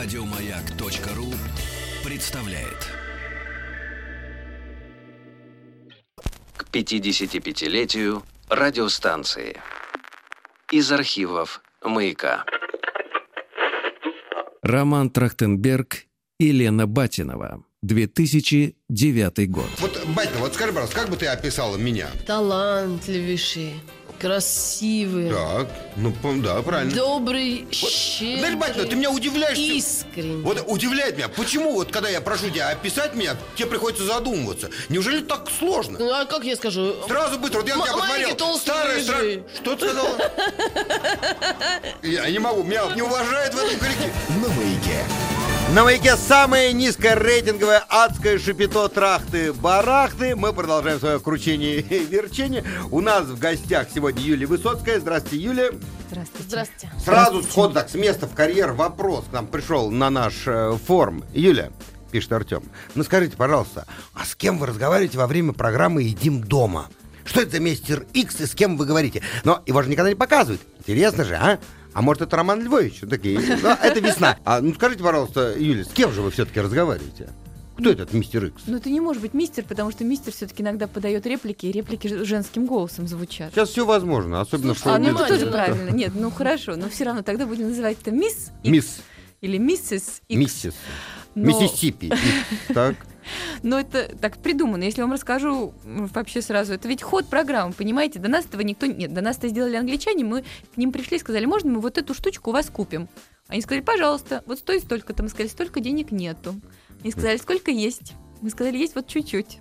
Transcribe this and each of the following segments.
Радиомаяк.ру представляет. к 55-летию радиостанции. Из архивов «Маяка». Роман Трахтенберг и Лена Батинова. 2009 год. Вот, батя, вот скажи, пожалуйста, как бы ты описала меня? Талантливейший, красивый, Так, ну, да, правильно. добрый, Вот, щедрый, Знаешь, батя, ты меня удивляешь. искренний. Вот удивляет меня, почему вот когда я прошу тебя описать меня, тебе приходится задумываться. Неужели так сложно? Ну, а как я скажу? Сразу быстро, вот я на тебя М- посмотрел. маленький, толстый, Старая, стра-. Что ты сказала? Я не могу, меня не уважают в этом коллективе. на маяке. На маяке самое низкое рейтинговое адское шипито трахты барахты. Мы продолжаем свое кручение и верчение. У нас в гостях сегодня Юлия Высоцкая. Здравствуйте, Юлия. Здравствуйте. Сразу сходу так с места в карьер вопрос к нам пришел на наш э, форум. Юля, пишет Артем, ну скажите, пожалуйста, а с кем вы разговариваете во время программы «Едим дома»? Что это за мистер Икс и с кем вы говорите? Но его же никогда не показывают. Интересно же, а? А может, это Роман Львович? Вот Такие. Ну, это весна. А, ну, скажите, пожалуйста, Юля, с кем же вы все-таки разговариваете? Кто этот мистер Икс? Ну, это не может быть мистер, потому что мистер все-таки иногда подает реплики, и реплики женским голосом звучат. Сейчас все возможно, особенно в А, ну это тоже правильно. Нет, ну хорошо, но все равно тогда будем называть это мисс Мисс, или миссис Икс. миссис, Но- Миссисипи. Так. Но это так придумано. Если вам расскажу вообще сразу, это ведь ход программы, понимаете? До нас этого никто... Нет, до нас это сделали англичане, мы к ним пришли и сказали, можно мы вот эту штучку у вас купим? Они сказали, пожалуйста, вот стоит столько-то. Мы сказали, столько денег нету. Они сказали, сколько есть? Мы сказали, есть вот чуть-чуть.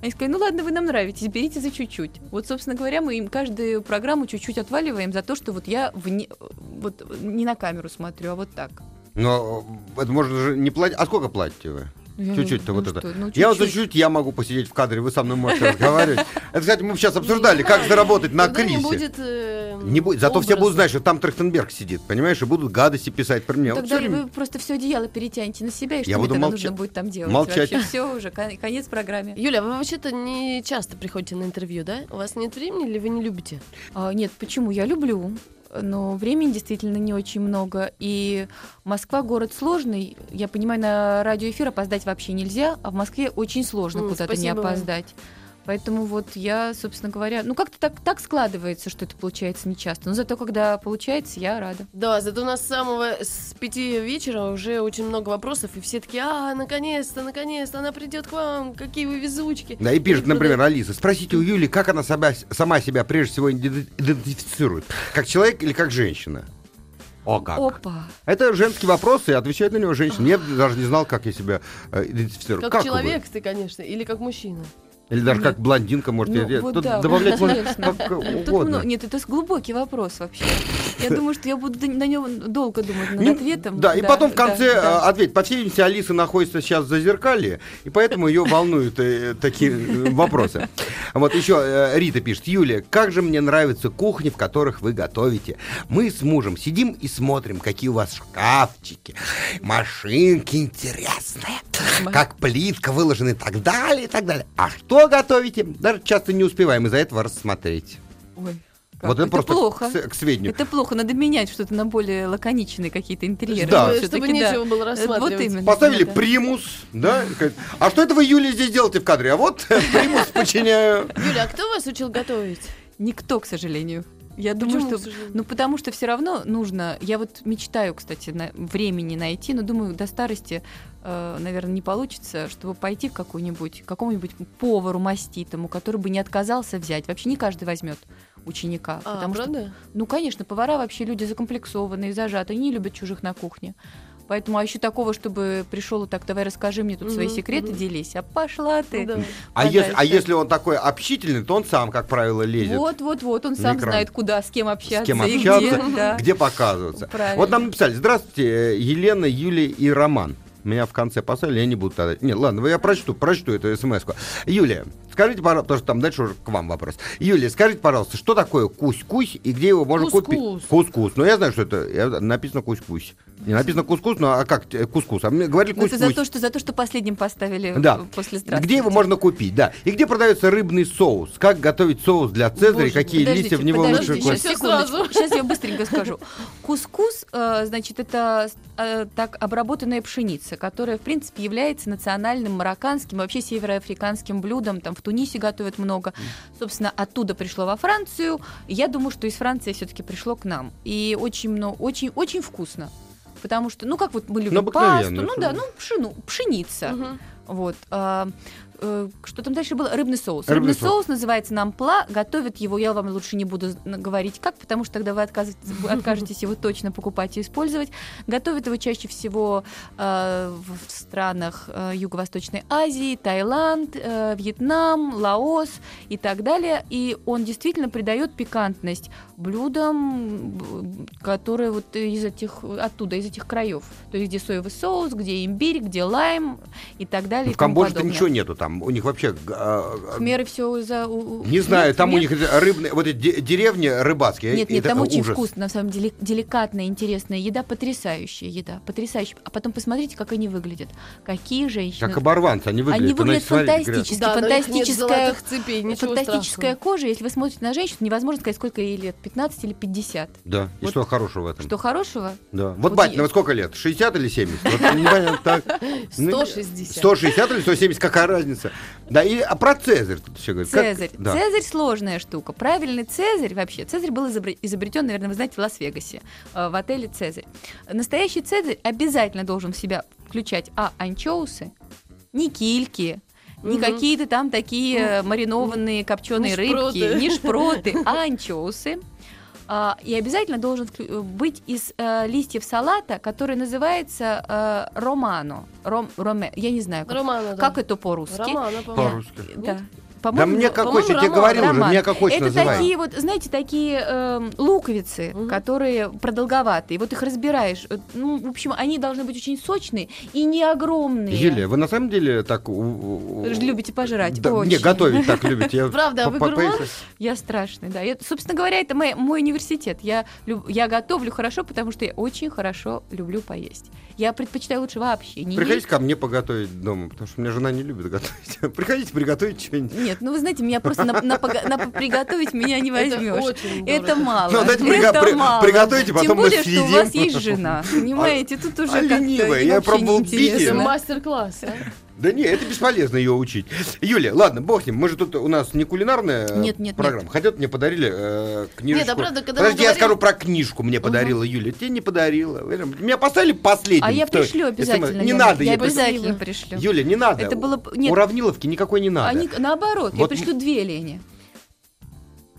Они сказали, ну ладно, вы нам нравитесь, берите за чуть-чуть. Вот, собственно говоря, мы им каждую программу чуть-чуть отваливаем за то, что вот я вне- вот не на камеру смотрю, а вот так. Но это можно же не платить. А сколько платите вы? Ну, я Чуть-чуть-то ну вот что, это. ну, Я вот чуть-чуть. чуть-чуть я могу посидеть в кадре, вы со мной можете разговаривать. Это, кстати, мы сейчас обсуждали, как заработать на Тогда не будет... э, Не будет. Зато все будут знать, что там Трахтенберг сидит, понимаешь, и будут гадости писать про меня. Вот Тогда вы просто все одеяло перетянете на себя, и что Я мне буду тогда нужно будет там делать? молчать. Вообще все уже, кон- конец программе. Юля, вы вообще-то не часто приходите на интервью, да? У вас нет времени или вы не любите? А, нет, почему? Я люблю. Но времени действительно не очень много. И Москва город сложный. Я понимаю, на радиоэфир опоздать вообще нельзя, а в Москве очень сложно М, куда-то не спасибо вам. Поэтому вот я, собственно говоря, ну как-то так, так складывается, что это получается нечасто. Но зато когда получается, я рада. Да, зато у нас с самого с пяти вечера уже очень много вопросов, и все такие, а, наконец-то, наконец-то, она придет к вам, какие вы везучки. Да, и пишет, И например, Алиса, спросите у Юли, как она себя, сама себя прежде всего иде- идентифицирует. Как человек или как женщина? О, как. Опа! Это женский вопрос, и отвечает на него женщина. Я даже не знал, как я себя э, идентифицирую. Как, вы? человек ты, конечно, или как мужчина. Или даже Нет. как блондинка, может, Ну, я- вот тут да, добавлять можно как Тут угодно. много- Нет, это глубокий вопрос вообще. Я думаю, что я буду на него долго думать над Не- ответом. Да, и потом в конце да. э, ответь. По всей видимости, Алиса находится сейчас за зеркалье, и поэтому ее волнуют э, такие э, вопросы. Вот еще э, Рита пишет. Юлия, как же мне нравятся кухни, в которых вы готовите. Мы с мужем сидим и смотрим, какие у вас шкафчики, машинки интересные, как плитка выложена и так далее, и так далее. А что готовите? Даже часто не успеваем из-за этого рассмотреть. Ой, как Вот это, просто плохо. К, к сведению. Это плохо, надо менять что-то на более лаконичные какие-то интерьеры. Да. Чтобы, чтобы да. нечего было Вот рассматривать. именно. Поставили да. примус, да? А что это вы, Юлия, здесь делаете в кадре? А вот примус починяю. Юля, а кто вас учил готовить? Никто, к сожалению. Я думаю, Почему, что... Ну, потому что все равно нужно... Я вот мечтаю, кстати, на... времени найти, но думаю, до старости, э, наверное, не получится, чтобы пойти к какому-нибудь, какому-нибудь повару маститому, который бы не отказался взять. Вообще не каждый возьмет ученика. А, потому что правда? Ну, конечно, повара вообще люди закомплексованные, зажатые, не любят чужих на кухне. Поэтому, а еще такого, чтобы пришел и так, давай расскажи мне тут свои секреты, мгм. делись. А пошла ты. Ну. А, если, а если он такой общительный, то он сам, как правило, лезет. Вот, вот, вот, он сам экран. знает, куда, с кем общаться. С кем и общаться, где, да. где показываться. Правильно. Вот нам написали, здравствуйте, э, Елена, Юлия и Роман. Меня в конце поставили, я не буду тогда... Нет, ладно, я прочту, прочту эту смс -ку. Юлия, скажите, пожалуйста, потому что там дальше уже к вам вопрос. Юлия, скажите, пожалуйста, что такое кусь-кусь и где его можно купить? Кускус. Кускус. Ну, я знаю, что это я- написано кусь-кусь. Не написано кускус, ну, а как э, кускус? А мне говорили Ну, это за то, что за то, что последним поставили Да. после здравствуйте. Где его можно купить, да. И где продается рыбный соус? Как готовить соус для Цезаря? Боже, какие листья в него подождите, лучше класть? Сейчас, секундочку. Сейчас я быстренько скажу. Кускус, э, значит, это э, так обработанная пшеница, которая, в принципе, является национальным марокканским, вообще североафриканским блюдом. Там в Тунисе готовят много. Собственно, оттуда пришло во Францию. Я думаю, что из Франции все-таки пришло к нам. И очень много, очень, очень вкусно. Потому что, ну как вот мы любим пасту, ну да, ну пшену, пшеница. Мгм. Вот. а, э, что там дальше было? Рыбный соус. Рыбный Рыбный, соус. соус. называется нампла. Готовят его, я вам лучше не буду говорить как, потому что тогда вы откажетесь, его точно покупать и использовать. Готовят его чаще всего э, в странах э, Юго-Восточной Азии, Таиланд, э, Вьетнам, Лаос и так далее. И он действительно придает пикантность блюдам, которые вот из этих, оттуда, из этих краев. То есть где соевый соус, где имбирь, где лайм и так далее. И в Камбодже-то ничего нету там. У них вообще... а, Хмеры все за... у- Не знаю, нет, там у них рыбные... Вот эти де- деревни рыбацкие. Нет, нет, там очень ужас. вкусно, на самом деле, деликатная, интересная еда, потрясающая еда, потрясающая. А потом посмотрите, как они выглядят. Какие женщины. Как оборванцы, они выглядят. Они Вы, выглядят фантастически. Да, фантастическая, цепей, фантастическая кожа. Если вы смотрите на женщину, невозможно сказать, сколько ей лет, 15 или 50. Да, и что хорошего в этом? Что хорошего? Да. Вот Вот Батина, я- вот сколько лет? 60 или 70? Вот непонятно так. Ну, 160. 160 или 170, какая разница? Да, и а про Цезарь тут еще говорит. Как- Цезарь. да. Цезарь сложная штука. Правильный Цезарь вообще. Цезарь был изобре- изобретен, наверное, вы знаете, в Лас-Вегасе, э, в отеле Цезарь. Настоящий Цезарь обязательно должен в себя включать а. анчоусы, не кильки, не Мгм. какие-то там такие э, маринованные копченые Не рыбки, шпроты. не шпроты, а анчоусы. А, и обязательно должен вклю- быть из э, листьев салата, который называется э, романо. Ром, роме, я не знаю, как, Романа, да. как это по-русски. Романа, по-моему. По-русски. Да. Нет? Да По-моему, мне как по-моему, хочешь, я тебе роман. говорил уже, Роман. меня как хочешь Это называй. такие вот, знаете, такие эм, луковицы, Мгм. которые продолговатые. Вот их разбираешь. Э, Ну, в общем, они должны быть очень сочные и не огромные. Юлия, вы на самом деле так... любите пожрать. Да, очень. Не, готовить так любите. Правда, а вы гурман? Я страшный, да. Собственно говоря, это мой, мой университет. Я, готовлю хорошо, потому что я очень хорошо люблю поесть. Я предпочитаю лучше вообще не Приходите ко мне поготовить дома, потому что у меня жена не любит готовить. Приходите приготовить что-нибудь. Нет, ну вы знаете, меня просто на, на пога- на приготовить меня не Это возьмешь. Это мало. Ну, дайте это приго- при- мало. приготовите, потом Тем мы более, что у вас есть жена. Понимаете, тут уже А как-то я вообще пробовал Это её. мастер-класс, а? Да не, это бесполезно ее учить. Юля, ладно, бог с ним. Мы же тут у нас не кулинарная Нет, нет, программа. Хотя мне подарили э, книжку. Нет, а правда, когда Подожди, мы я скажу про книжку мне подарила Юля. Тебе не подарила. Меня поставили последним. А я пришлю обязательно. Не Лена, надо Я присылать. обязательно пришлю. Юля, не надо. Это было нет. Уравниловки никакой не надо. Они, наоборот, я Вот пришлю две Лене.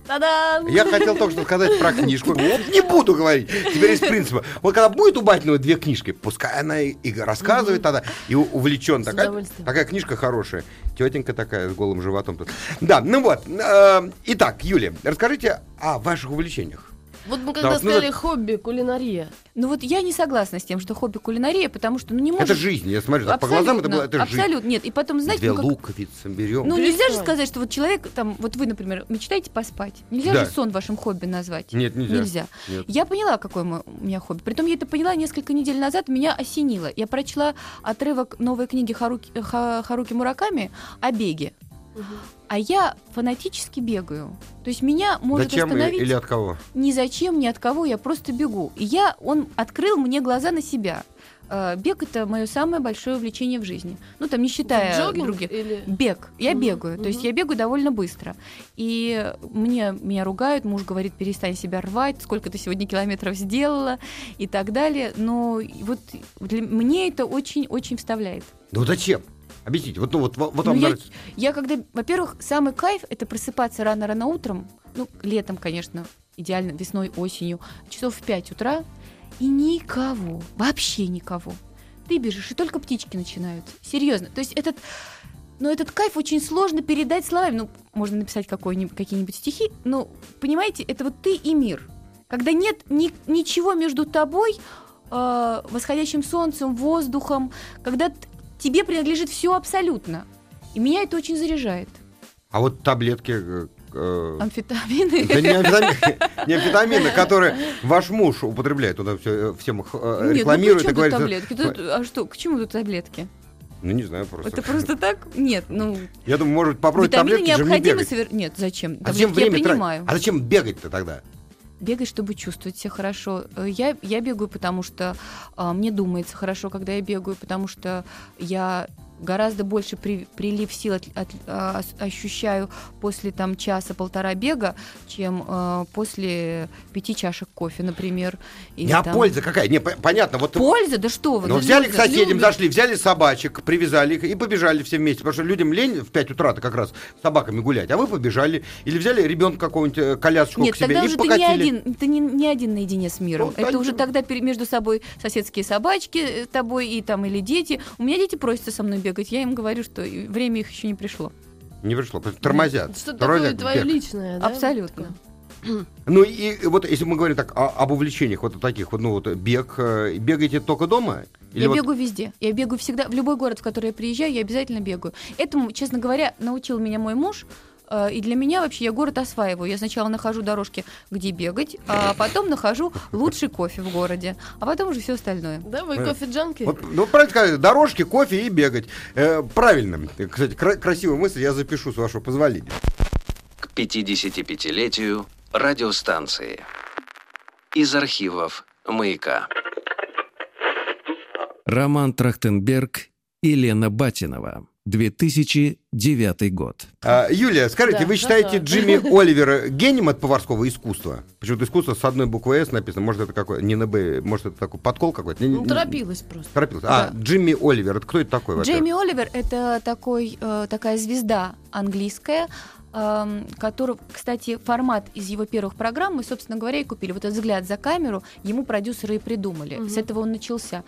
Та-дам! Я хотел только что сказать про книжку. Не буду говорить. Теперь из принципа. Вот когда будет у Батиного две книжки, пускай она и, рассказывает тогда, и увлечен. Такая, такая книжка хорошая. Тетенька такая с голым животом. тут. Да, ну вот. э, итак, Юля, расскажите о ваших увлечениях. Вот мы Да, когда ну, сказали вот- хобби, кулинария. Ну вот я не согласна с тем, что хобби кулинария, потому что ну не может... Это жизнь. Я смотрю, по глазам это было, это жизнь. Абсолютно, нет. И потом, знаете, Две ну, как- луковицы берем. Ну, нельзя же сказать, что вот человек, там, вот вы, например, мечтаете поспать. Нельзя Да. же сон вашим хобби назвать. Нет, нельзя. Нельзя. Нет. Я поняла, какое у меня хобби. Притом я это поняла несколько недель назад, меня осенило. Я прочла отрывок новой книги Харуки, Ха- Харуки Мураками о беге. А я фанатически бегаю. То есть меня может Зачем и- остановить или от кого? ни зачем, ни от кого, я просто бегу. И я, он открыл мне глаза на себя. Э, Бег это мое самое большое увлечение в жизни. Ну, там, не считая Джогинг других. или... Бег. Я Мгм, бегаю. То есть я бегаю довольно быстро. И мне меня ругают, муж говорит, перестань себя рвать, сколько ты сегодня километров сделала и так далее. Но вот для мне это очень-очень вставляет. Ну зачем? Объясните. Вот, ну, вот, вот Ну, вам я, нравится. я когда, во-первых, самый кайф это просыпаться рано-рано утром, ну, летом, конечно, идеально, весной, осенью, часов в 5 утра, и никого, вообще никого. Ты бежишь, и только птички начинаются. Серьезно. То есть этот, но этот кайф очень сложно передать словами. Ну, можно написать какой-нибудь, какие-нибудь стихи, но, понимаете, это вот ты и мир. Когда нет ни- ничего между тобой, э, восходящим солнцем, воздухом, когда тебе принадлежит все абсолютно. И меня это очень заряжает. А вот таблетки... э, э, Амфетамины. Да не амфетамины, не амфетамины, которые ваш муж употребляет, он все, всем их э, Нет, ну рекламирует и говорит... таблетки? Тут- а что, к чему тут таблетки? Ну, не знаю, просто. Это просто так? Нет, ну, Я думаю, может, попробовать витамины таблетки, не необходимы бегать. совер... Нет, зачем? А зачем Таблетки я время принимаю. тратить? А зачем бегать-то тогда? Бегать, чтобы чувствовать себя хорошо. Э, Я, я бегаю, потому что а, мне думается хорошо, когда я бегаю, потому что я гораздо больше при- прилив сил от- от- а, ощущаю после там часа-полтора бега, чем э, после пяти чашек кофе, например. Или Не, а там- польза какая? Не, по- понятно, вот... Польза? Да что вы? Ну, да взяли люди к соседям, любят. зашли, взяли собачек, привязали их и побежали все вместе. Потому что людям лень в 5 утра как раз с собаками гулять, а вы побежали. Или взяли ребенка какого-нибудь, э, колясочку Нет, к себе тогда и уже ты не покатили. один, ты не, не один наедине с миром. Ну, Это да, уже тогда между собой соседские собачки э, тобой и там или дети. У меня дети просятся со мной бегать, я им говорю, что время их еще не пришло. Не пришло, потому что тормозят. Что Тормозят такое твое бег. личное, да? Абсолютно. Ну и вот если мы говорим так о- об увлечениях вот таких вот, ну вот бег, э, бегаете только дома? Или я вот- бегаю везде. Я бегаю всегда. В любой город, в который я приезжаю, я обязательно бегаю. Этому, честно говоря, научил меня мой муж. Э, И для меня вообще я город осваиваю. Я сначала нахожу дорожки, где бегать, а потом нахожу лучший кофе в городе, а потом уже все остальное. Да, вы Э, кофе-джанки? Вот, ну, правильно дорожки, кофе и бегать. Э, правильно. Кстати, кра- красивая мысль, я запишу, с вашего позволения. К 55-летию радиостанции. Из архивов «Маяка». Роман Трахтенберг и Лена Батинова. 2009 год. А, Юлия, скажите, Да, вы считаете ага. Джимми Оливера гением от поварского искусства? Почему-то искусство с одной буквой «С» написано. Может, это какой не на «Б», может, это такой подкол какой-то? Не- не- Ну, торопилась просто. Торопился. А, Джимми Оливер, это кто это такой? Джейми Оливер это такой, э, такая звезда английская, эм, который, кстати, формат из его первых программ мы, собственно говоря, и купили. Вот этот взгляд за камеру ему продюсеры и придумали. Мгм. С этого он начался.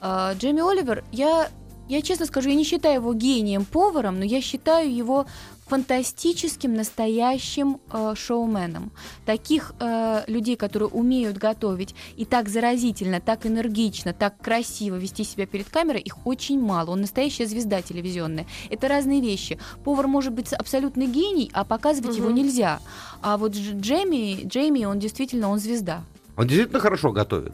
Э, Джейми Оливер, я, я честно скажу, я не считаю его гением-поваром, но я считаю его фантастическим настоящим э, шоуменом. Таких э, людей, которые умеют готовить и так заразительно, так энергично, так красиво вести себя перед камерой, их очень мало. Он настоящая звезда телевизионная. Это разные вещи. Повар может быть абсолютный гений, а показывать его Мгм. нельзя. А вот Дж- Джейми, Джейми, он действительно, он звезда. Он действительно хорошо готовит.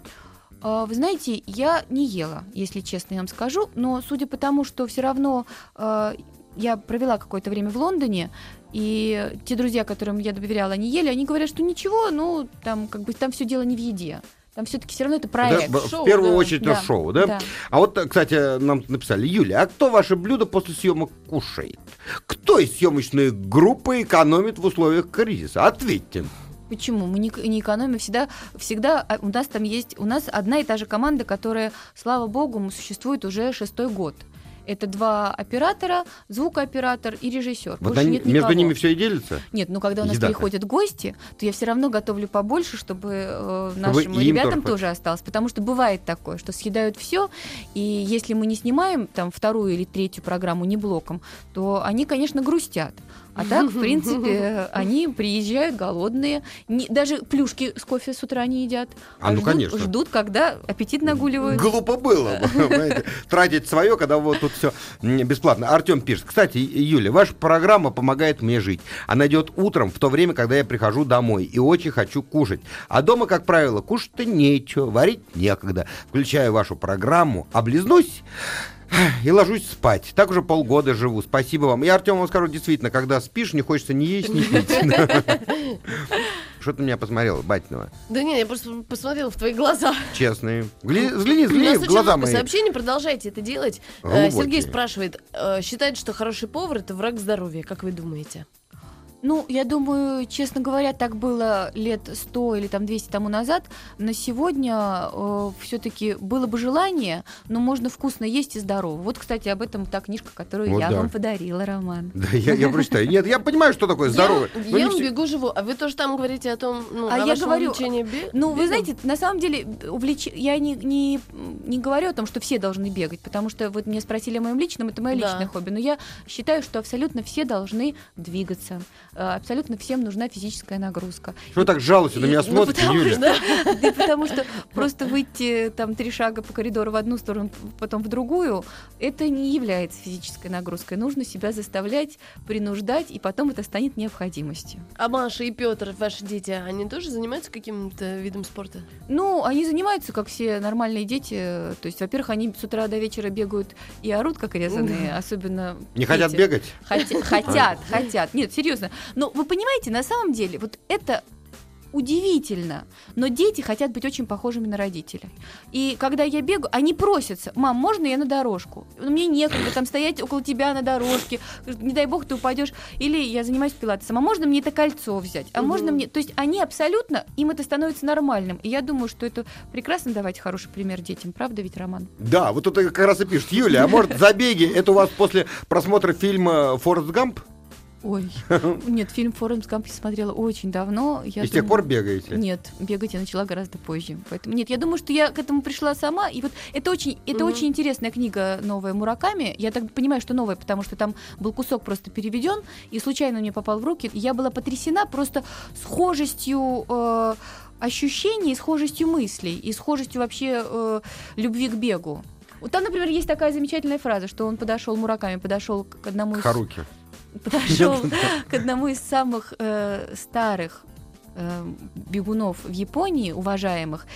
А, Вы знаете, я не ела, если честно я вам скажу, но судя по тому, что все равно а, я провела какое-то время в Лондоне, и те друзья, которым я доверяла, они ели, они говорят, что ничего, ну, там как бы там все дело не в еде. Там все-таки все равно это проект. Да, в шоу, первую да. очередь это Да, шоу, да? да. А вот, кстати, нам написали, Юля, а кто ваше блюдо после съемок кушает? Кто из съемочной группы экономит в условиях кризиса? Ответьте. Почему? Мы не, не экономим всегда, всегда а, у нас там есть, у нас одна и та же команда, которая, слава богу, существует уже шестой год. Это два оператора, звукооператор и режиссер. Вот они- нет между ними все и делится? Нет, ну когда у нас Еда-то. приходят гости, то я все равно готовлю побольше, чтобы э, нашим им ребятам тоже осталось. Потому что бывает такое, что съедают все, и если мы не снимаем там вторую или третью программу не блоком, то они, конечно, грустят. А так, в принципе, они приезжают голодные. Не- даже плюшки с кофе с утра не едят. А, ну, ждут, конечно. Ждут, когда аппетит нагуливают. Глупо было тратить свое, когда вот тут все бесплатно. Артем пишет. Кстати, Юля, ваша программа помогает мне жить. Она идет утром, в то время, когда я прихожу домой и очень хочу кушать. А дома, как правило, кушать-то нечего, варить некогда. Включаю вашу программу, облизнусь и ложусь спать. Так уже полгода живу. Спасибо вам. И Артем вам скажу, действительно, когда спишь, не хочется ни есть, ни пить. Что ты меня посмотрела, Батинова? Да не, я просто посмотрела в твои глаза. Честные. Гли- Взгляни, взгляни в глаза мои. сообщений, продолжайте это делать. Э, Глубокие. Сергей спрашивает, э, считает, что хороший повар это враг здоровья, как вы думаете? Ну, я думаю, честно говоря, так было лет 100 или там 200 тому назад. На сегодня все-таки было бы желание, но можно вкусно есть и здорово. Вот, кстати, об этом та книжка, которую Вот я да. вам подарила, Роман. Да, я, я прочитаю. Нет, я понимаю, что такое здоровый. Я, ем, все- бегу, живу. А вы тоже там говорите о том, ну, А я говорю, Ну, вы знаете, на самом деле, увлеч... я не, не, не говорю о том, что все должны бегать, потому что вот меня спросили о моем личном, это мое Да. личное хобби, но я считаю, что абсолютно все должны двигаться. Э, абсолютно всем нужна физическая нагрузка. Что вы так жалуетесь на И- меня ну, смотрите, потому Юля? что- да, потому что просто выйти там три шага по коридору в одну сторону, потом в другую, это не является физической нагрузкой. Нужно себя заставлять, принуждать, и потом это станет необходимостью. А Маша и Петр, ваши дети, они тоже занимаются каким-то видом спорта? Ну, они занимаются, как все нормальные дети. То есть, во-первых, они с утра до вечера бегают и орут, как резаные, особенно Не хотят дети. бегать? Хотя- хотят, хотят. Нет, серьезно. Но вы понимаете, на самом деле, вот это удивительно, но дети хотят быть очень похожими на родителей. И когда я бегаю, они просятся, мам, можно я на дорожку? Мне некогда там стоять около тебя на дорожке, не дай бог ты упадешь. Или я занимаюсь пилатесом, а можно мне это кольцо взять? А Мгм. можно мне... То есть они абсолютно, им это становится нормальным. И я думаю, что это прекрасно давать хороший пример детям. Правда ведь, Роман? Да, вот тут как раз и пишет. Юля, а может забеги, это у вас после просмотра фильма «Форест Гамп»? Ой, нет, фильм «Форумс Гамп» я смотрела очень давно. Я И с тех думаю- пор бегаете? Нет, бегать я начала гораздо позже. Поэтому нет, я думаю, что я к этому пришла сама. И вот это очень, это очень интересная книга новая Мураками. Я так понимаю, что новая, потому что там был кусок просто переведен, и случайно мне попал в руки. Я была потрясена просто схожестью э, ощущений, схожестью мыслей и схожестью вообще э, любви к бегу. Вот там, например, есть такая замечательная фраза, что он подошел, Мураками подошел к одному из Харуки. Подошел к одному из самых э, старых э, бегунов в Японии, уважаемых,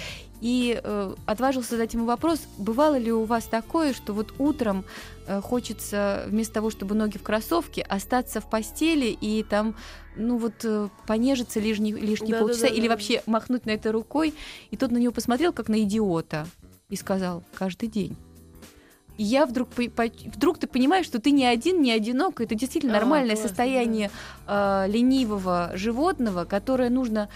и э, отважился задать ему вопрос, бывало ли у вас такое, что вот утром э, хочется вместо того, чтобы ноги в кроссовке, остаться в постели и там, ну вот, э, понежиться лишние, лишние Да-да-да-да. полчаса или вообще махнуть на это рукой. И тот на него посмотрел, как на идиота, и сказал, каждый день. И я вдруг, по- по- вдруг ты понимаешь, что ты не один, не одинок, это действительно А, нормальное классно, состояние э, ленивого животного, которое нужно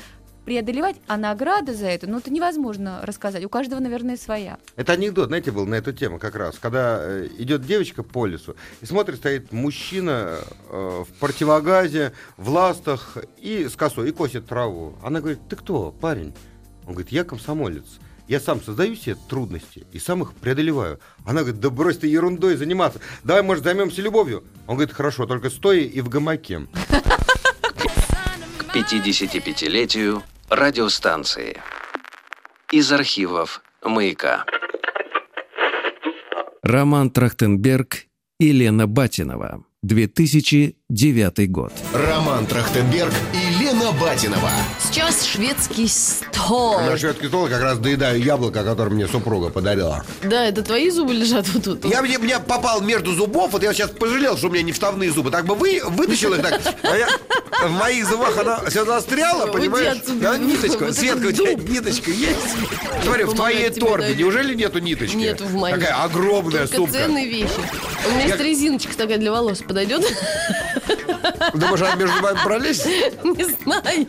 преодолевать, а награда за это, ну это невозможно рассказать. У каждого, наверное, своя. Это анекдот, знаете, был на эту тему как раз. Когда э, идет девочка по лесу и смотрит, стоит мужчина э, в противогазе, в ластах и с косой, и косит траву. Она говорит, ты кто, парень? Он говорит, я комсомолец. Я сам создаю себе трудности и сам их преодолеваю. Она говорит, да брось ты ерундой заниматься. Давай, может, займемся любовью? Он говорит, хорошо, только стоя и в гамаке. К 55-летию радиостанции. Из архивов «Маяка». Роман Трахтенберг и Лена Батинова. 2009 год. Роман Трахтенберг и Лена Батинова. Сейчас шведский стол. На шведский стол как раз доедаю яблоко, которое мне супруга подарила. Да, это твои зубы лежат вот тут. Я мне, мне попал между зубов, вот я сейчас пожалел, что у меня не вставные зубы. Так бы вы вытащил их так, а я в моих зубах она все застряла, Уйди понимаешь? отсюда. Да, ниточка, Вот Светка, у тебя ниточка есть? Смотри, в твоей торбе неужели нету ниточки? Нету в моей. Такая огромная Только сумка. ценные вещи. У меня есть резиночка такая для волос. Подойдет? Думаешь, она между вами пролезть? Не знаю.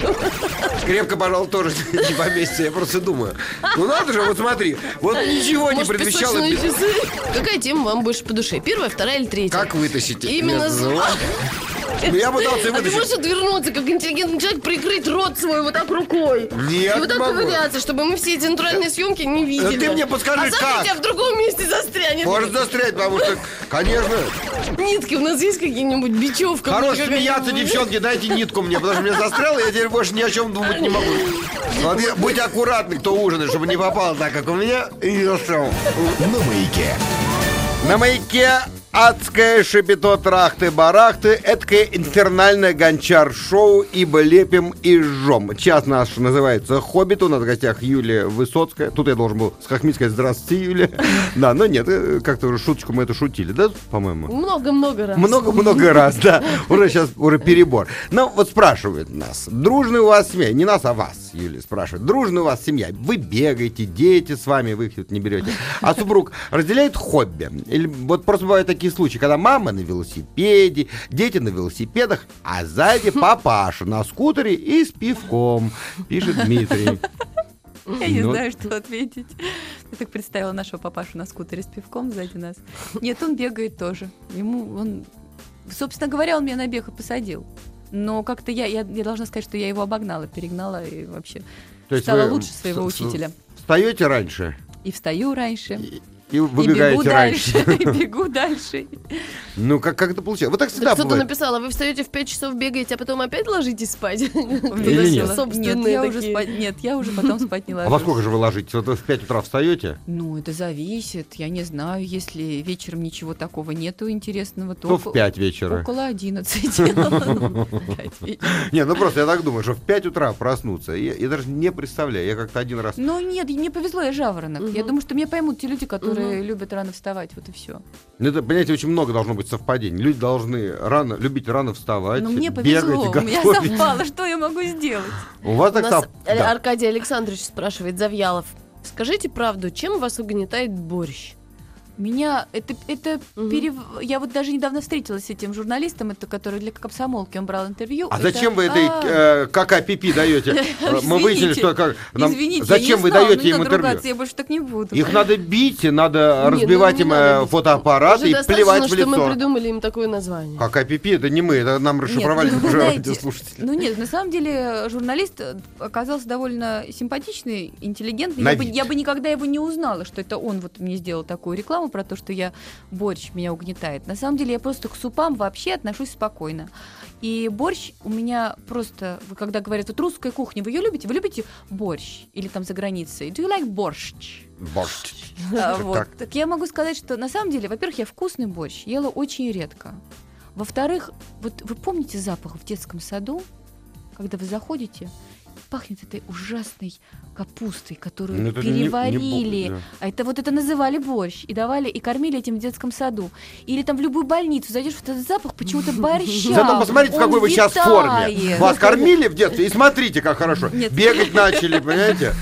Крепко, пожалуй, тоже не поместится, я просто думаю. Ну надо же, вот смотри, вот ничего не предвещало. Какая тема вам больше по душе? Первая, вторая или третья? Как вытащить? Именно? Ну, Я пытался А ты вытащить. можешь отвернуться, как интеллигентный человек, прикрыть рот свой вот так рукой? Нет, И вот так могу. ковыряться, чтобы мы все эти натуральные съемки не видели. ты мне подскажи, а завтра как? у тебя в другом месте застрянет. Может застрять, потому что, конечно, Нитки у нас есть какие-нибудь? Бечевка? хорош какая-нибудь? смеяться, девчонки, дайте нитку мне, потому что мне застряло, я теперь больше ни о чем думать не могу. Вот я- будь аккуратны, кто ужинает, чтобы не попал так, как у меня, и застрял. На маяке. На маяке адское шипито трахты-барахты, эткое инфернальное гончар-шоу, ибо лепим и жжем. Час наш называется «Хоббит», у нас в гостях Юлия Высоцкая. Тут я должен был с Хохми сказать «Здравствуйте, Юлия». Да, но нет, э, как-то уже шуточку мы это шутили, да, по-моему? Много-много раз. Много-много раз, да. Уже сейчас уже перебор. Но вот спрашивают нас, дружная у вас семья? Не нас, а вас, Юлия спрашивает. Дружная у вас семья? Вы бегаете, дети с вами, вы их не берете. А супруг разделяет хобби? Или вот просто бывают такие случаи, когда мама на велосипеде, дети на велосипедах, а сзади папаша на скутере и с пивком, пишет Дмитрий. Я не Ну. знаю, что ответить. Я так представила нашего папашу на скутере с пивком сзади нас. Нет, он бегает тоже. Ему он... Собственно говоря, он меня на бег и посадил. Но как-то я, я, я должна сказать, что я его обогнала, перегнала и вообще То стала лучше своего учителя. Встаете раньше? И встаю раньше. И- И И бегу выбегаете раньше. дальше, и бегу дальше. Ну, как, как это получается? Вот так Так всегда Кто-то бывает. написал, а вы встаете в 5 часов, бегаете, а потом опять ложитесь спать? Или нет? Нет, я уже спать, нет, я уже потом спать не А ложусь. во сколько же вы ложитесь? Вот вы в 5 утра встаете? Ну, это зависит. Я не знаю, если вечером ничего такого нету интересного, то, То в око- 5 вечера. около 11. Пять вечера. Не, ну просто я так думаю, что в 5 утра проснуться. Я, даже не представляю. Я как-то один раз... Ну нет, мне повезло, я жаворонок. Я думаю, что меня поймут те люди, которые любят рано вставать, вот и все. Ну, это, понимаете, очень много должно быть совпадений. Люди должны рано, любить рано вставать, Но мне бегать, повезло, у меня готовить. совпало, что я могу сделать? У вас так сов- да. Аркадий Александрович спрашивает, Завьялов, скажите правду, чем вас угнетает борщ? Меня это, это Мгм. перев- Я вот даже недавно встретилась с этим журналистом, это который для комсомолки, он брал интервью. А Это- зачем вы этой А, э, ККПП даете? Э, Мы выяснили, что как... нам- Извините, Зачем вы знала, даете им надо интервью? я больше так не буду. Их надо бить, надо разбивать ну, не им э, фотоаппараты и плевать в что мы лицо. придумали им такое название. ККПП это не мы, это нам расшифровали ну, знаете, радиослушатели. Ну нет, на самом деле журналист оказался довольно симпатичный, интеллигентный. Я бы никогда его не узнала, что это он вот мне сделал такую рекламу про то, что я борщ меня угнетает. На самом деле я просто к супам вообще отношусь спокойно. И борщ у меня просто, когда говорят, вот русская кухня, вы ее любите? Вы любите борщ? Или там за границей? Do you like борщ? Борщ. А, Так. вот. Так я могу сказать, что на самом деле, во-первых, я вкусный борщ ела очень редко. Во-вторых, вот вы помните запах в детском саду, когда вы заходите, пахнет этой ужасной капустой, которую Ну, это не- не переварили. бо- да. А это вот это называли борщ и давали и кормили этим в детском саду. Или там в любую больницу зайдешь, в этот запах почему-то борща. Зато посмотрите, в какой вы сейчас форме. Вас кормили в детстве, и смотрите, как хорошо. Нет. Бегать начали, понимаете?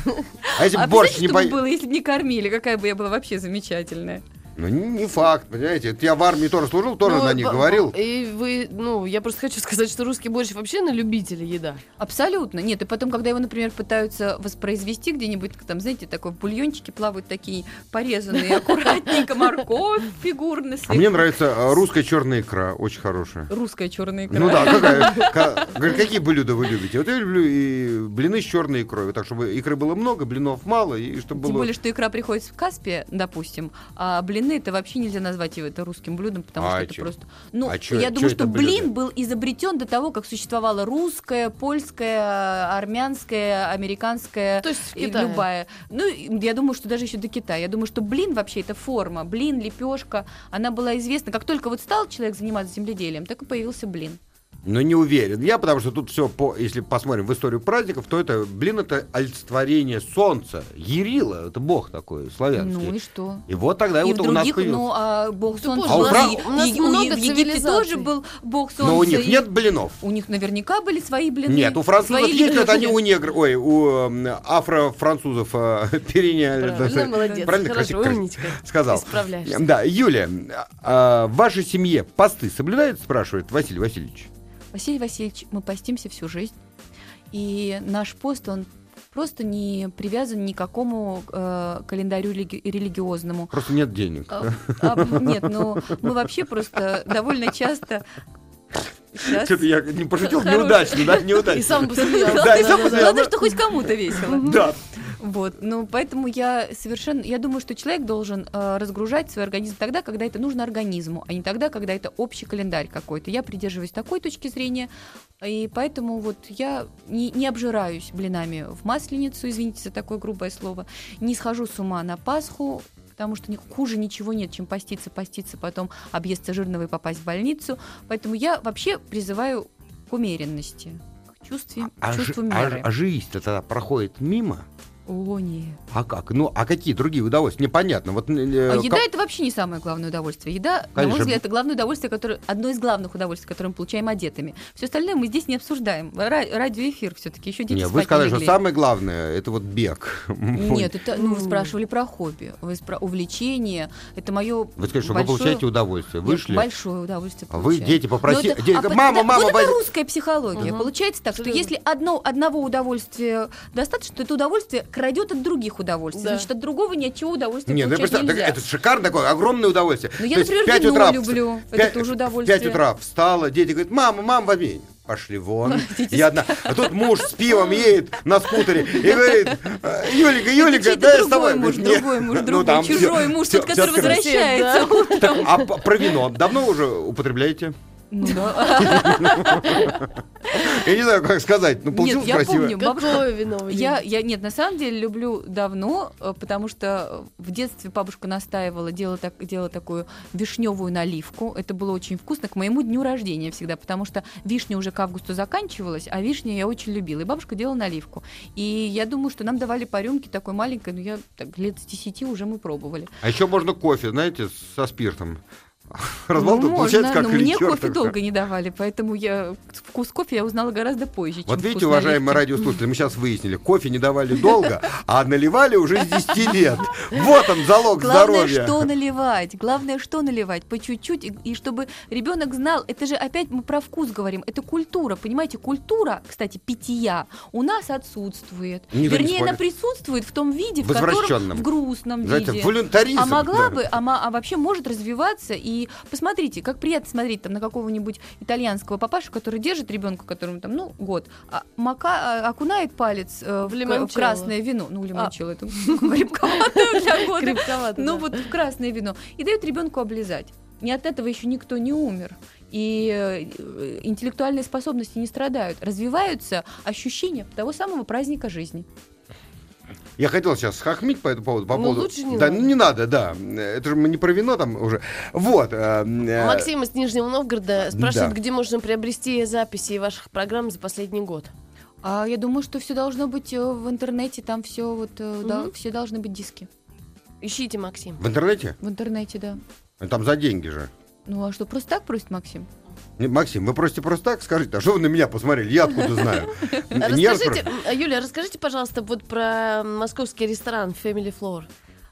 А если А бы борщ не по... было, если бы не кормили? Какая бы я была вообще замечательная. Ну, не факт, понимаете? Это Я в армии тоже служил, тоже Ну, на них говорил. И вы, ну, я просто хочу сказать, что русский борщ вообще на любителя еда. Абсолютно. Нет, и потом, когда его, например, пытаются воспроизвести где-нибудь, там, знаете, такой в бульончике плавают такие порезанные аккуратненько морковь фигурно. А мне нравится э, русская черная икра, очень хорошая. Русская черная икра. Ну да, какая, какие блюда вы любите? Вот я люблю и блины с черной икрой, вот так, чтобы икры было много, блинов мало, и чтобы Тем было... более, что икра приходит в Каспе, допустим, а блины это вообще нельзя назвать его это русским блюдом, потому А что это чё? просто. Ну, А чё- я чё думаю, что блин был изобретен до того, как существовала русская, польская, армянская, американская. То есть и Китае. любая. Ну, я думаю, что даже еще до Китая. Я думаю, что блин вообще это форма. Блин, лепешка, она была известна. Как только вот стал человек заниматься земледелием, так и появился блин. Но не уверен я, потому что тут все, по, если посмотрим в историю праздников, то это, блин, это олицетворение солнца. Ярила, это бог такой, славянский. Ну и что? И вот тогда и вот у нас появился. ну, а бог солнца. А у и- у нас и- много в Египте тоже был бог солнца. Но у них и- нет блинов. У них наверняка были свои блины. Нет, у французов свои есть, это они у негров, ой, у эм, афро-французов э, переняли. Правильно, молодец. Правильно, Хорошо, красиво, умничка. сказал. Исправляешься. Да, Юля, а в вашей семье посты соблюдают, спрашивает Василий Васильевич? Василий Васильевич, мы постимся всю жизнь. И наш пост, он просто не привязан ни к какому э, календарю религи- религиозному. Просто нет денег. А, а, нет, ну мы вообще просто довольно часто... Щас. Что-то я не пошутил Хороший. неудачно, да, неудачно. И сам посмеялся. Да, и сам Главное, посмеялся. что хоть кому-то весело. Да. Вот, ну поэтому я совершенно, я думаю, что человек должен э, разгружать свой организм тогда, когда это нужно организму, а не тогда, когда это общий календарь какой-то. Я придерживаюсь такой точки зрения, и поэтому вот я не, не обжираюсь блинами в масленицу, извините за такое грубое слово, не схожу с ума на Пасху, потому что хуже ничего нет, чем поститься, поститься, потом объесться жирного и попасть в больницу. Поэтому я вообще призываю к умеренности, к чувстве, А, к жи- чувству а- меры. а жизнь-то тогда проходит мимо? О, нет. А как? Ну, а какие другие удовольствия? Непонятно. Вот, э, А еда ка- это вообще не самое главное удовольствие. Еда, на Конечно. мой взгляд, это главное удовольствие, которое, одно из главных удовольствий, которое мы получаем одетыми. Все остальное мы здесь не обсуждаем. Ра- радиоэфир все-таки еще дети Не, вы сказали, не что самое главное это вот бег. Нет, это, ну, вы спрашивали про хобби, вы спра- увлечение. Это мое Вы сказали, что вы получаете удовольствие. Вышли. Большое удовольствие А вы, дети, попросили- Но это- дети а «Мама, да, мама, Вот возьми». это русская психология. Мгм. Получается так, что если одно, одного удовольствия достаточно, то это удовольствие крадет от других удовольствий. Да. Значит, от другого ни от чего удовольствия Нет, ну, я получать представляю, нельзя. это шикарно такое, огромное удовольствие. Ну, я, То например, в 5 вино утра люблю. в Это пять- тоже В удовольствие. 5 утра встала, дети говорят, мама, мама, возьми. пошли вон. Я одна. А тут муж с пивом едет на скутере и говорит, «Э, Юлика, Юлика, чей-то дай я с другой тобой. муж, Говорит, «Нет». другой муж, Ну, другой, там чужой всё- муж, всё- тот, который возвращается утром. Так, а про вино давно уже употребляете? Ну да. Я не знаю, как сказать. Ну, Нет, получилось я красиво. помню, бабушка Какое вино Я, я, нет, на самом деле люблю давно, э, потому что в детстве бабушка настаивала, делала, так, делала такую вишневую наливку. Это было очень вкусно к моему дню рождения всегда, потому что вишня уже к августу заканчивалась, а вишню я очень любила. И бабушка делала наливку. И я думаю, что нам давали по рюмке такой маленькой, но я так, лет с 10 уже мы пробовали. А еще можно кофе, знаете, со спиртом. Разбалтывать, Ну, получается, можно, как но мне ликер кофе долго не давали, поэтому я вкус кофе я узнала гораздо позже. Вот видите, уважаемые радиослушатели, мы сейчас выяснили, кофе не давали долго, а наливали уже с 10 лет. Вот он, залог Главное, здоровья. что наливать. Главное, что наливать. По чуть-чуть. И, и чтобы ребенок знал, это же опять мы про вкус говорим. Это культура. Понимаете, культура, кстати, питья у нас отсутствует. Никто не Вернее, она присутствует в том виде, в котором в грустном Знаете, виде. волюнтаризм. А могла да. бы, а, а вообще может развиваться. И посмотрите, как приятно смотреть там на какого-нибудь итальянского папашу, который держит ребенка, которому там, ну, год, а мака, а, окунает палец э, в, в лимончелло. красное вино. Ну, лимончелло, это крепковатое для года. Ну вот в красное вино. И дает ребенку облизать. Ни от этого еще никто не умер. И э, интеллектуальные способности не страдают. Развиваются ощущения того самого праздника жизни. Я хотел сейчас схохмить по этому поводу. По Ну, поводу... лучше не да, надо. ну не надо, да. Это же мы не про вино там уже. Вот. э, э, Максим из Нижнего Новгорода спрашивает, Да. где можно приобрести записи ваших программ за последний год. А я думаю, что все должно быть э, в интернете, там все вот, э, да, все должны быть диски. Ищите, Максим. В интернете? В интернете, да. Там за деньги же. Ну а что, просто так просит Максим? Максим, вы просите просто так? Скажите, а что вы на меня посмотрели? Я откуда знаю? Расскажите, Юля, расскажите, пожалуйста, вот про московский ресторан Family Floor.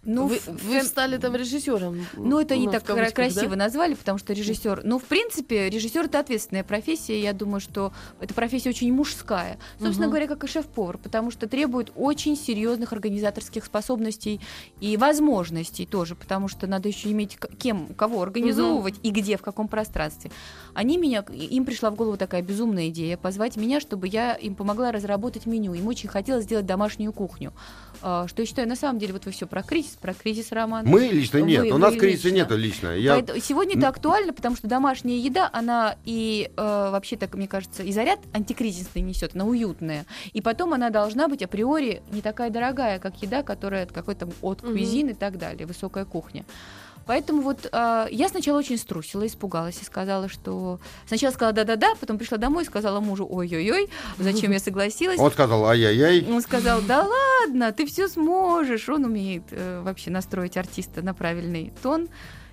Ну, вы, вы стали там режиссером. Ну, это не так кавычках, красиво да? назвали, потому что режиссер. Ну, в принципе, режиссер это ответственная профессия. Я думаю, что эта профессия очень мужская. Собственно Мгм. говоря, как и шеф-повар, потому что требует очень серьезных организаторских способностей и возможностей тоже, потому что надо еще иметь кем, кого организовывать и где, в каком пространстве. Они меня, им пришла в голову такая безумная идея позвать меня, чтобы я им помогла разработать меню. Им очень хотелось сделать домашнюю кухню. А, Что я считаю, на самом деле, вот вы все про кризис, про кризис, Роман. Мы лично нет. Вы- У нас кризиса лично. нету лично. Я... Поэтому сегодня это актуально, потому что домашняя еда, она и э, вообще так, мне кажется, и заряд антикризисный несет, она уютная. И потом она должна быть априори не такая дорогая, как еда, которая от какой-то от Мгм. куизин и так далее, высокая кухня. Поэтому вот э, я сначала очень струсила, испугалась и сказала, что... Сначала сказала да-да-да, потом пришла домой и сказала мужу ой-ой-ой, зачем я согласилась. Он сказал, ай-яй-яй. Он сказал, да ладно, ты все сможешь. Он умеет э, вообще настроить артиста на правильный тон.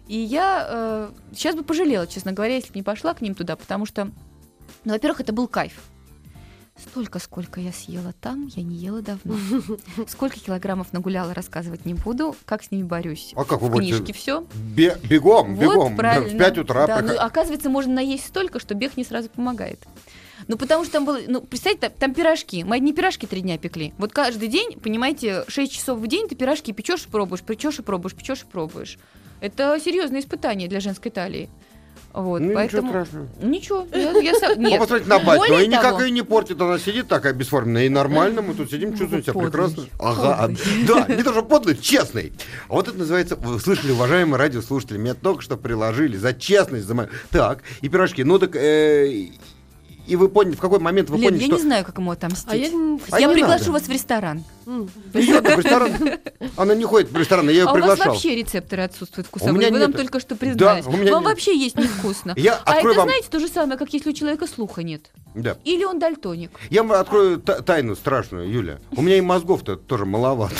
И я сейчас бы пожалела, честно говоря, если бы не пошла к ним туда, потому что, ну, во-первых, это был кайф. Столько, сколько я съела там, я не ела давно. Сколько килограммов нагуляла, рассказывать не буду. Как с ними борюсь? А как вы В будете? книжке все. Бе- бегом, бегом. В 5 утра. Да, ну, оказывается, можно наесть столько, что бег не сразу помогает. Ну, потому что там было, ну, представьте, там, там пирожки. Мы одни пирожки три дня пекли. Вот каждый день, понимаете, 6 часов в день ты пирожки печешь и пробуешь, печешь и пробуешь, печешь и пробуешь. Это серьезное испытание для женской талии. Вот, Ну, поэтому... ничего страшного. Ничего, я, я Ну, Нет. посмотрите на батю, Более и никак ее не портит, она сидит такая бесформенная и нормально, мы тут сидим, чувствуем себя Подлый, прекрасно. Ага, подлый. да, не то, что подлый, честный. А вот это называется, вы слышали, уважаемые радиослушатели, меня только что приложили за честность, за мою... Так, и пирожки, ну так, э, и вы поняли, в какой момент вы Лен, поняли, я что... не знаю, как ему отомстить. А я... А я приглашу надо. вас в ресторан. В ресторан, она не ходит в ресторан, я ее а у вас приглашал. вообще рецепторы отсутствуют У вкусовые. меня Вы нам только что признались. Да, у меня Вам нет. вообще есть невкусно. Я а это, вам... знаете, то же самое, как если у человека слуха нет. Да. Или он дальтоник. Я вам открою та- тайну страшную, Юля. У меня и мозгов-то тоже маловато.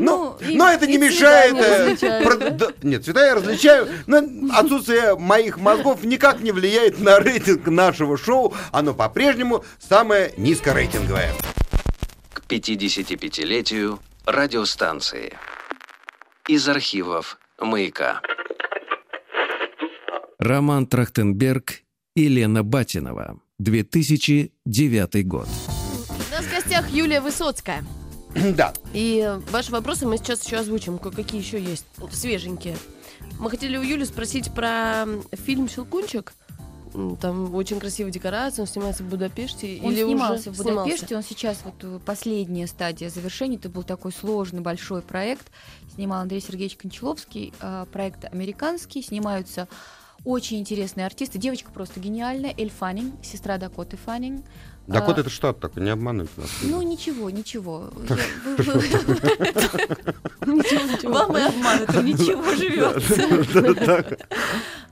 Но, ну, и- но это не мешает... не э, различаю. про- да, нет, цвета я различаю, но отсутствие моих мозгов никак не влияет на рейтинг нашего шоу. Оно по-прежнему самое низкорейтинговое. К 55-летию радиостанции. Из архивов «Маяка». Роман Трахтенберг и Лена Батинова. 2009 год. У нас в гостях Юлия Высоцкая. Да. И ваши вопросы мы сейчас еще озвучим. Какие еще есть свеженькие. Мы хотели у Юли спросить про фильм «Щелкунчик». Там очень красивая декорация, он снимается в Будапеште Он или снимался уже в Будапеште, он сейчас вот э, последняя стадия завершения. Это был такой сложный большой проект. Снимал Андрей Сергеевич Кончаловский. э, Проект американский. Снимаются очень интересные артисты. Девочка просто гениальная. Эль Фаннинг, сестра Дакоты Фаннинг. Так А, это штат такой, не обманывайте нас. Ну, ничего, ничего. Вам и обман, это ничего живется.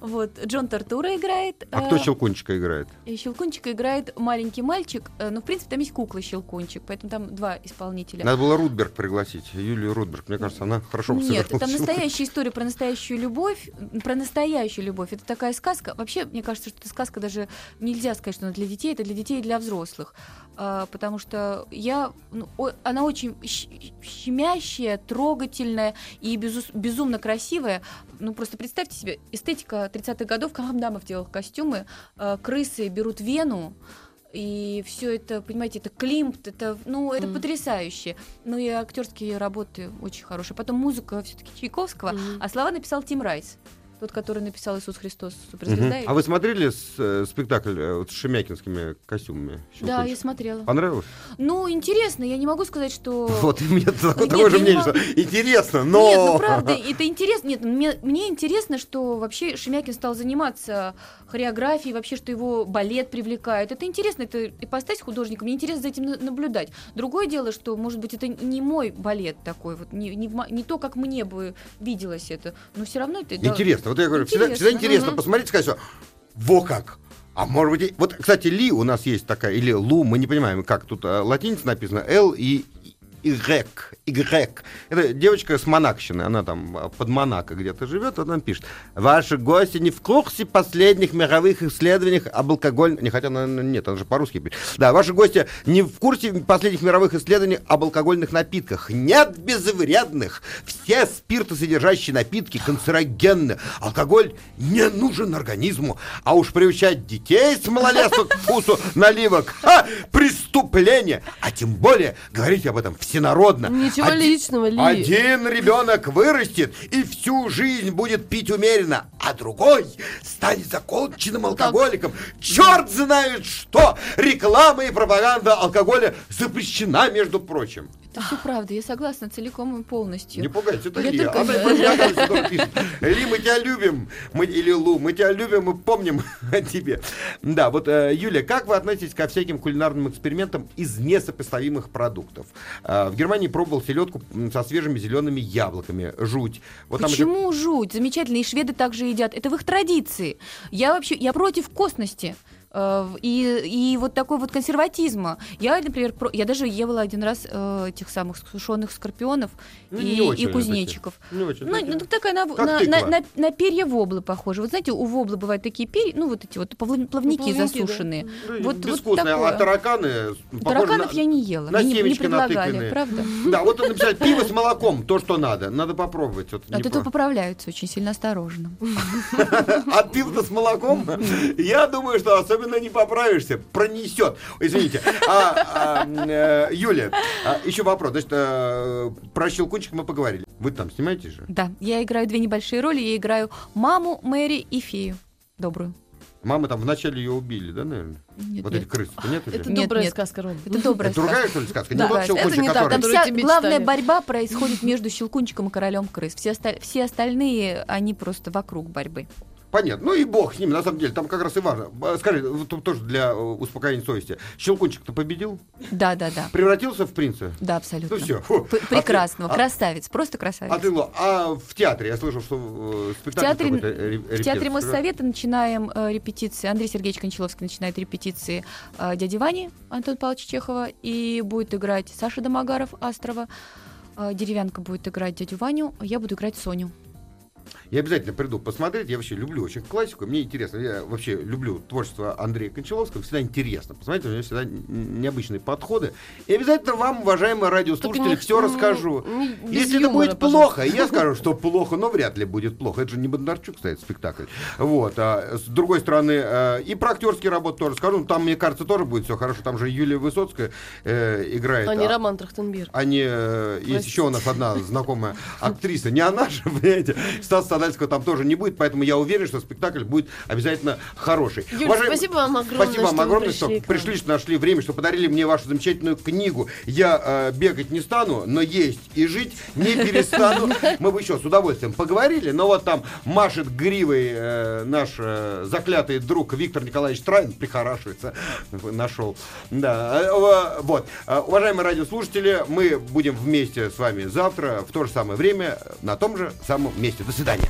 Вот, Джон Тартура играет. А кто э, Щелкунчика играет? и Щелкунчика играет маленький мальчик. э, Ну, в принципе, там есть кукла Щелкунчик, поэтому там два исполнителя. Надо было Рудберг пригласить, Юлию Рудберг. Мне кажется, она хорошо бы Нет, там Щелкунчика. настоящая история про настоящую любовь. Про настоящую любовь. Это такая сказка. Вообще, мне кажется, что эта сказка даже нельзя сказать, что она для детей. Это для детей и для взрослых. А, потому что я... ну, она очень щемящая, трогательная и безус- безумно красивая. Ну, просто представьте себе, эстетика 30-х годов, Камамдамов делал костюмы, а, крысы берут вену, и все это, понимаете, это климт, это, ну, это Мгм. потрясающе. Ну и актерские работы очень хорошие. Потом музыка все-таки Чайковского, Мгм. а слова написал Тим Райс, тот, который написал Иисус Христос, суперзвезда. А вы смотрели с- э, спектакль э, вот с шемякинскими костюмами? Да, я смотрела. Понравилось? Ну, интересно, я не могу сказать, что... Вот, и мне такое, Нет, же я не мнение, могу. что интересно, но... Нет, ну правда, это интересно. Нет, мне, мне интересно, что вообще Шемякин стал заниматься хореографией, вообще, что его балет привлекает. Это интересно, это ипостась художника, мне интересно за этим на- наблюдать. Другое дело, что, может быть, это не мой балет такой, вот не, не, не то, как мне бы виделось это, но все равно это... Интересно. Вот я говорю, всегда, Интересно. всегда интересно Мгм. посмотреть сказать, что во как. А может быть, вот, кстати, Ли у нас есть такая, или Лу, мы не понимаем, как тут э, латиница написано, Л и Y, Y. Это девочка с Монакщины, она там э, под Монако где-то живет, она пишет. Ваши гости не в курсе последних мировых исследований об алкогольном... Не, хотя, наверное, нет, она же по-русски пишет. Да, ваши гости не в курсе последних мировых исследований об алкогольных напитках. Нет безвредных. Все спиртосодержащие напитки канцерогенны. Алкоголь не нужен организму. А уж приучать детей с малолетства к вкусу наливок – ха, преступление. А тем более говорить об этом всенародно. Ничего Один- личного, Ли. Один ребенок вырастет и всю жизнь будет пить умеренно, а другой станет законченным алкоголиком. Черт знает что! Реклама и пропаганда алкоголя запрещена, между прочим. Это все правда, я согласна целиком и полностью. Не пугайся, это Я Ли. только- Она. Ли, мы тебя любим. Мы, или Лу, мы тебя любим и помним о тебе. Да, вот, э, Юля, как вы относитесь ко всяким кулинарным экспериментам из несопоставимых продуктов? Э, в Германии пробовал селедку со свежими зелеными яблоками. Жуть. Вот там Почему жуть? Замечательно, и шведы также едят. Это в их традиции. Я вообще, я против костности. Э, И, и вот такой вот консерватизма. Я, например, про- я даже ела один раз э, этих самых сушеных скорпионов Ну, и, и очень они кузнечиков. Не очень Ну, такие. ну, такая на, Как на, тыква. на, на- на перья воблы похожи. Вот знаете, у воблы бывают такие перья, ну вот эти вот плавни- плавники, плавники, да. засушенные. Ну, вот- вот безвкусные. такое. А тараканы... Тараканов на- я не ела, на мне не, не предлагали, натыканные. правда. Да, вот он написал пиво с молоком, то, что надо. Надо попробовать. Вот От этого поправляются очень сильно осторожно. А пиво с молоком, я думаю, что особенно не поправишься. Пронесет. Извините. А, а, э, Юля, а, еще вопрос. Значит, э, про щелкунчик мы поговорили. Вы там снимаете же? Да, я играю две небольшие роли. Я играю маму, Мэри и фею. Добрую. Мама там вначале ее убили, да, наверное? Нет, Вот нет. эти крысы нет уже? Это Нет, добрая нет. сказка, Ром. Это добрая Это другая, сказка. что ли, сказка? Да, не тот это щелкунчик, не так, который... Там Которые вся тебе главная читали. борьба происходит между Щелкунчиком и королем крыс. Все, оста- все остальные, они просто вокруг борьбы. Понятно. Ну и бог с ним, на самом деле. Там как раз и важно. А, Скажи, вот тут тоже для э, успокоения совести. Щелкунчик-то победил? Да, да, да. Превратился в принца? Да, абсолютно. Ну все. П- Прекрасного, красавец, просто красавец. А ты, а в театре, я слышал, что э, В спектакль театре, какой-то ре- в театре? Моссовета начинаем э, репетиции. Андрей Сергеевич Кончаловский начинает репетиции э, дяди Вани Антона Павловича Чехова. И будет играть Саша Домогаров Астрова. Э, Деревянка будет играть дядю Ваню. а Я буду играть Соню. Я обязательно приду посмотреть. Я вообще люблю очень классику. Мне интересно. Я вообще люблю творчество Андрея Кончаловского. Всегда интересно. Посмотрите, у него всегда необычные подходы. И обязательно вам, уважаемые радиослушатели, не- все не- расскажу. не- без Если это будет пожалуйста. плохо, я скажу, что плохо, но вряд ли будет плохо. Это же не Бондарчук стоит спектакль. Вот. А с другой стороны, э, и про актерские работы тоже скажу. Ну, Там, мне кажется, тоже будет все хорошо. Там же Юлия Высоцкая э, играет. А не а- Роман Трахтенберг. а не, э, есть еще у нас одна знакомая актриса, не она же, понимаете, Стас Подальского там тоже не будет, поэтому я уверен, что спектакль будет обязательно хороший. Юль, Уважаемые- спасибо вам огромное, Спасибо вам что огромное, пришли что к нам. пришли, что нашли время, что подарили мне вашу замечательную книгу. Я э, бегать не стану, но есть и жить не перестану. Мы бы еще с удовольствием поговорили, но вот там машет гривой э, наш э, заклятый друг Виктор Николаевич Трайн, прихорашивается, нашел. Да, э, э, вот. Э, Уважаемые радиослушатели, мы будем вместе с вами завтра в то же самое время на том же самом месте. До свидания.